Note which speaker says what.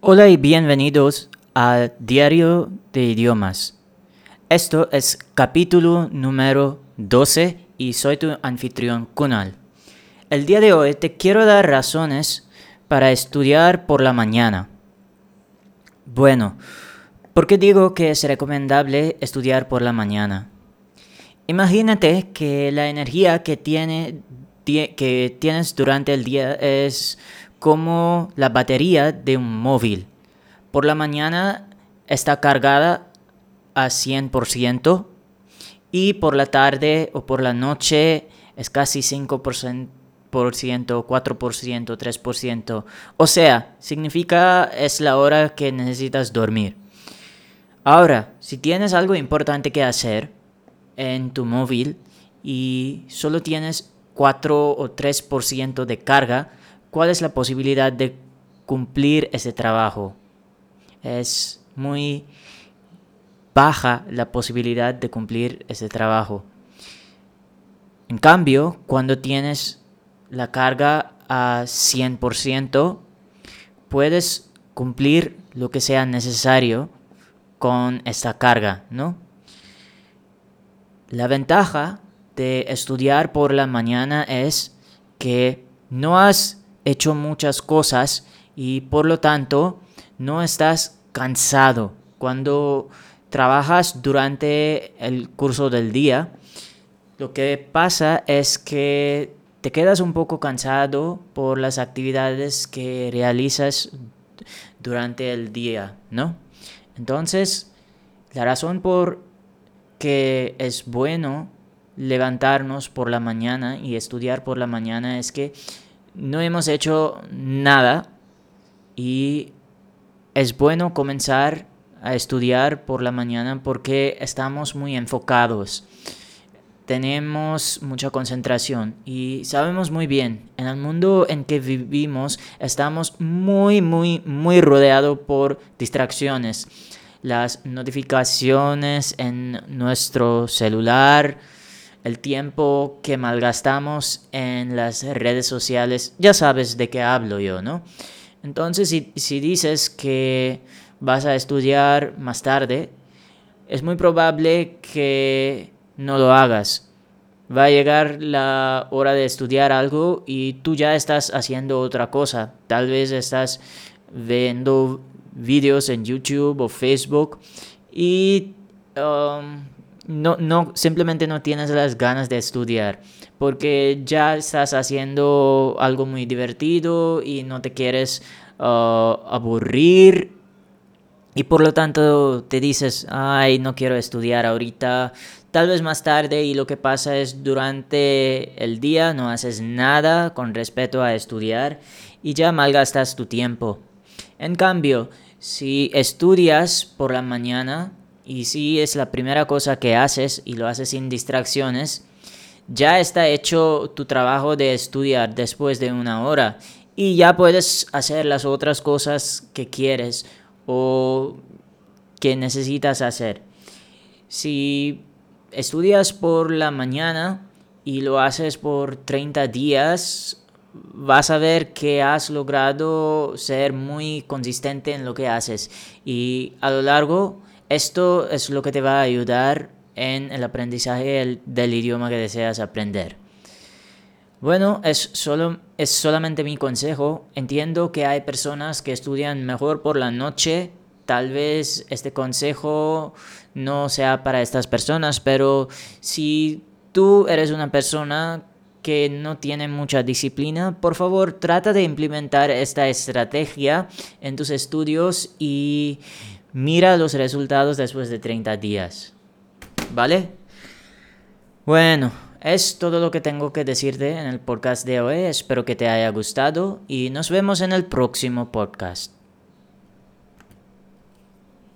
Speaker 1: Hola y bienvenidos a Diario de Idiomas. Esto es capítulo número 12 y soy tu anfitrión Kunal. El día de hoy te quiero dar razones para estudiar por la mañana. Bueno, ¿por qué digo que es recomendable estudiar por la mañana? Imagínate que la energía que, que tienes durante el día es como la batería de un móvil. Por la mañana está cargada a 100% y por la tarde o por la noche es casi 5%, 4%, 3%. O sea, significa es la hora que necesitas dormir. Ahora, si tienes algo importante que hacer en tu móvil y solo tienes 4 o 3% de carga, ¿cuál es la posibilidad de cumplir ese trabajo? Es muy baja la posibilidad de cumplir ese trabajo. En cambio, cuando tienes la carga a 100%, puedes cumplir lo que sea necesario con esta carga, ¿no? La ventaja de estudiar por la mañana es que no has hecho muchas cosas y por lo tanto no estás cansado. Cuando trabajas durante el curso del día, lo que pasa es que te quedas un poco cansado por las actividades que realizas durante el día, ¿no? Entonces, la razón por que es bueno levantarnos por la mañana y estudiar por la mañana es que no hemos hecho nada y es bueno comenzar a estudiar por la mañana porque estamos muy enfocados. Tenemos mucha concentración y sabemos muy bien, en el mundo en que vivimos estamos muy, muy, muy rodeados por distracciones. Las notificaciones en nuestro celular, el tiempo que malgastamos en las redes sociales, ya sabes de qué hablo yo, ¿no? Entonces, si, si dices que vas a estudiar más tarde, es muy probable que no lo hagas. Va a llegar la hora de estudiar algo y tú ya estás haciendo otra cosa. Tal vez estás viendo vídeos en YouTube o Facebook y um, no, no, simplemente no tienes las ganas de estudiar porque ya estás haciendo algo muy divertido y no te quieres uh, aburrir y por lo tanto te dices, ay, no quiero estudiar ahorita, tal vez más tarde y lo que pasa es durante el día no haces nada con respecto a estudiar y ya malgastas tu tiempo. En cambio, si estudias por la mañana, y si es la primera cosa que haces y lo haces sin distracciones, ya está hecho tu trabajo de estudiar después de una hora y ya puedes hacer las otras cosas que quieres o que necesitas hacer. Si estudias por la mañana y lo haces por 30 días, vas a ver que has logrado ser muy consistente en lo que haces y a lo largo esto es lo que te va a ayudar en el aprendizaje del, idioma que deseas aprender. Bueno, es, solo, es solamente mi consejo. Entiendo que hay personas que estudian mejor por la noche. Tal vez este consejo no sea para estas personas, pero si tú eres una persona que no tiene mucha disciplina, por favor trata de implementar esta estrategia en tus estudios y Mira los resultados después de 30 días. ¿Vale? Bueno, es todo lo que tengo que decirte en el podcast de hoy. Espero que te haya gustado y nos vemos en el próximo podcast.